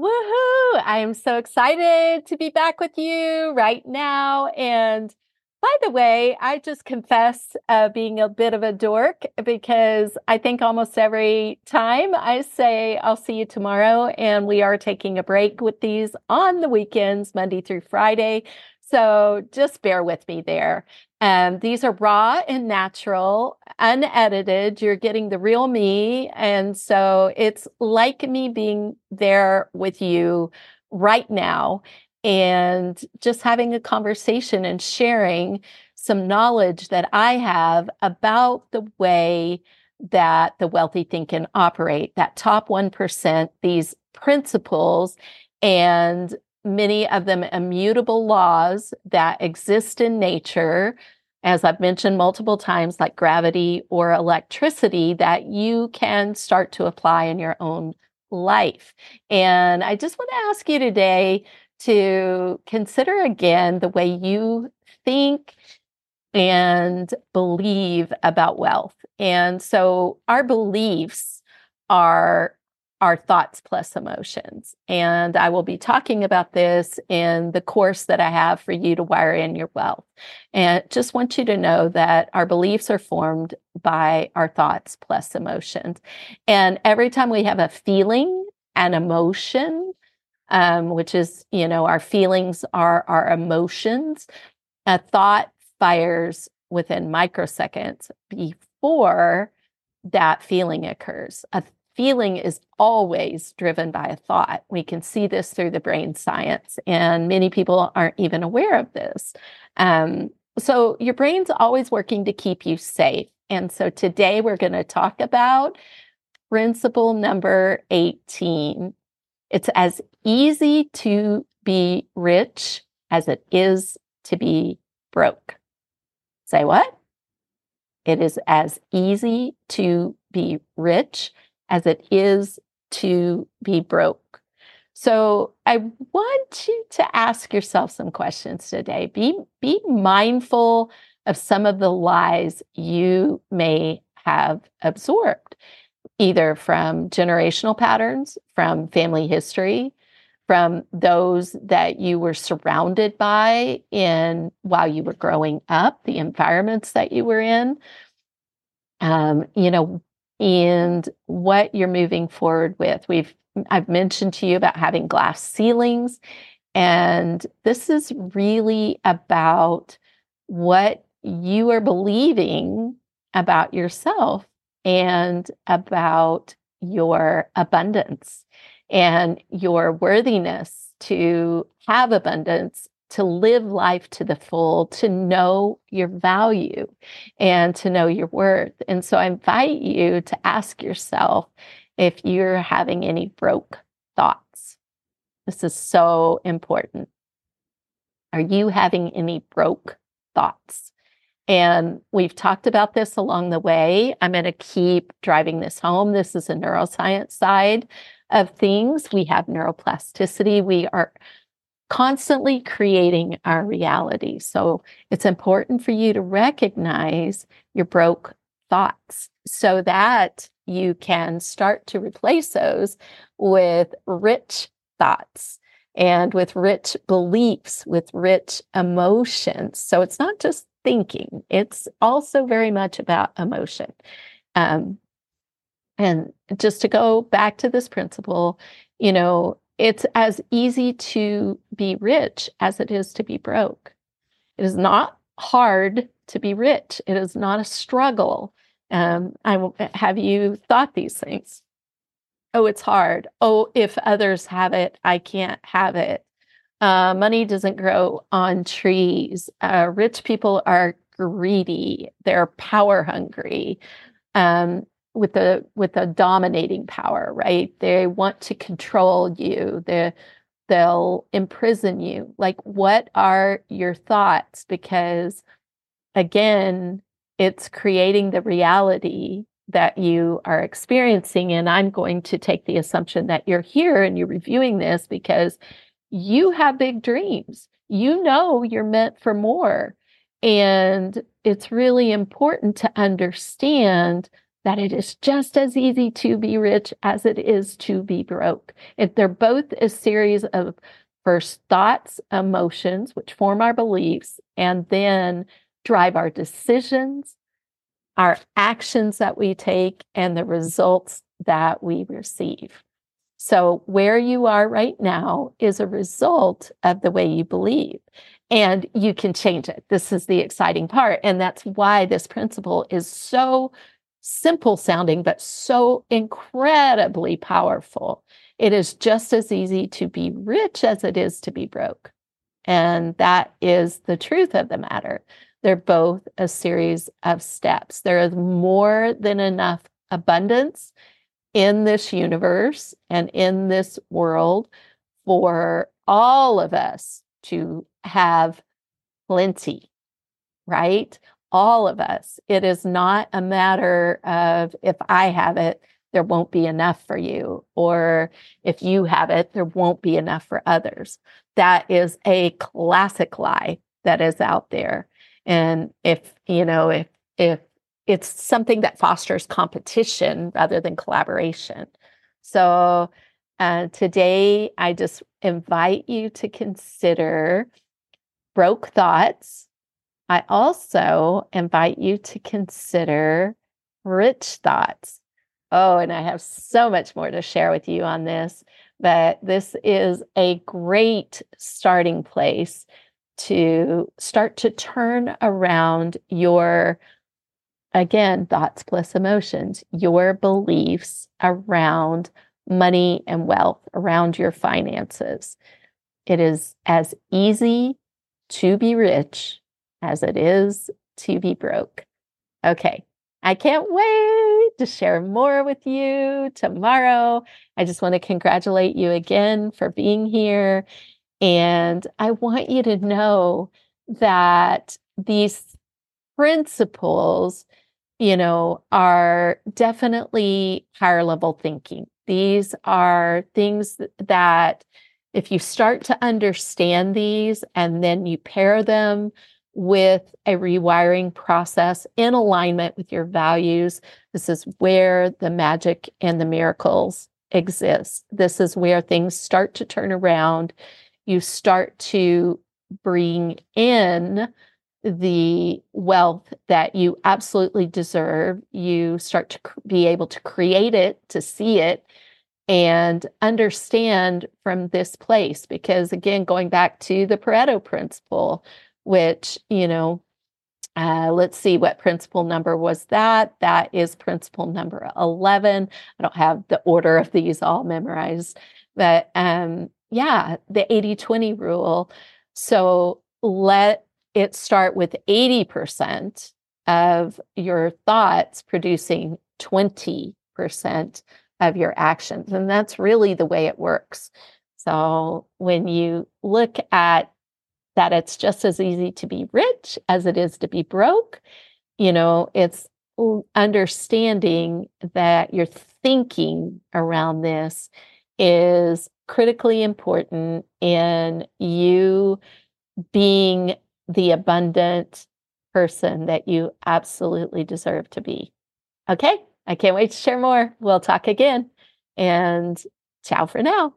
Woohoo! I am so excited to be back with you right now. And by the way, I just confess uh, being a bit of a dork because I think almost every time I say I'll see you tomorrow, and we are taking a break with these on the weekends, Monday through Friday. So just bear with me there. Um, these are raw and natural, unedited. You're getting the real me. And so it's like me being there with you right now and just having a conversation and sharing some knowledge that I have about the way that the wealthy think and operate, that top 1%, these principles and many of them immutable laws that exist in nature, as I've mentioned multiple times, like gravity or electricity, that you can start to apply in your own life. And I just want to ask you today to consider again the way you think and believe about wealth. And so our beliefs are our thoughts plus emotions. And I will be talking about this in the course that I have for you to wire in your wealth. And just want you to know that our beliefs are formed by our thoughts plus emotions. And every time we have a feeling, an emotion, um, which is, you know, our feelings are our emotions, a thought fires within microseconds before that feeling occurs. A feeling is always driven by a thought. We can see this through the brain science, and many people aren't even aware of this. Um, so, your brain's always working to keep you safe. And so, today we're going to talk about principle number 18. It's as easy to be rich as it is to be broke. Say what? It is as easy to be rich as it is to be broke. So I want you to ask yourself some questions today. Be, be mindful of some of the lies you may have absorbed, either from generational patterns, from family history, from those that you were surrounded by in while you were growing up, the environments that you were in. Um, you know, and what you're moving forward with. We've I've mentioned to you about having glass ceilings and this is really about what you are believing about yourself and about your abundance and your worthiness to have abundance to live life to the full, to know your value and to know your worth. And so I invite you to ask yourself if you're having any broke thoughts. This is so important. Are you having any broke thoughts? And we've talked about this along the way. I'm going to keep driving this home. This is a neuroscience side of things. We have neuroplasticity. We are constantly creating our reality. So it's important for you to recognize your broke thoughts so that you can start to replace those with rich thoughts and with rich beliefs, with rich emotions. So it's not just thinking, it's also very much about emotion. Um, and just to go back to this principle, you know, it's as easy to be rich as it is to be broke. It is not hard to be rich. It is not a struggle. Um, I have you thought these things? Oh, it's hard. Oh, if others have it, I can't have it. Uh, money doesn't grow on trees. Uh, rich people are greedy. They're power hungry. Um, with the with a dominating power, right? They want to control you. They they'll imprison you. Like what are your thoughts? Because again, it's creating the reality that you are experiencing. And I'm going to take the assumption that you're here and you're reviewing this because you have big dreams. You know you're meant for more. And it's really important to understand that it is just as easy to be rich as it is to be broke. If they're both a series of first thoughts, emotions, which form our beliefs, and then drive our decisions, our actions that we take, and the results that we receive. So, where you are right now is a result of the way you believe, and you can change it. This is the exciting part. And that's why this principle is so simple sounding, but so incredibly powerful. It is just as easy to be rich as it is to be broke. And that is the truth of the matter. They're both a series of steps. There is more than enough abundance in this universe and in this world for all of us to have plenty, right? All of us. It is not a matter of if I have it, there won't be enough for you, or if you have it, there won't be enough for others. That is a classic lie that is out there. And if, you know, if, if it's something that fosters competition rather than collaboration. So uh, today, I just invite you to consider broke thoughts. I also invite you to consider rich thoughts. Oh, and I have so much more to share with you on this, but this is a great starting place to start to turn around your again, thoughts plus emotions, your beliefs around money and wealth, around your finances. It is as easy to be rich as it is to be broke. Okay, I can't wait to share more with you tomorrow. I just want to congratulate you again for being here. And I want you to know that these principles you know, are definitely higher level thinking. These are things that, if you start to understand these and then you pair them with a rewiring process in alignment with your values, this is where the magic and the miracles exist. This is where things start to turn around. You start to bring in the wealth that you absolutely deserve. You start to be able to create it, to see it, and understand from this place. Because again, going back to the Pareto principle, which, you know, uh, let's see what principle number was that. That is principle number 11. I don't have the order of these all memorized, but um, yeah, the 80 20 rule. So let it start with 80% of your thoughts producing 20% of your actions. And that's really the way it works. So when you look at that, it's just as easy to be rich as it is to be broke, you know, it's understanding that your thinking around this is critically important in you being the abundant person that you absolutely deserve to be. Okay, I can't wait to share more. We'll talk again. And ciao for now.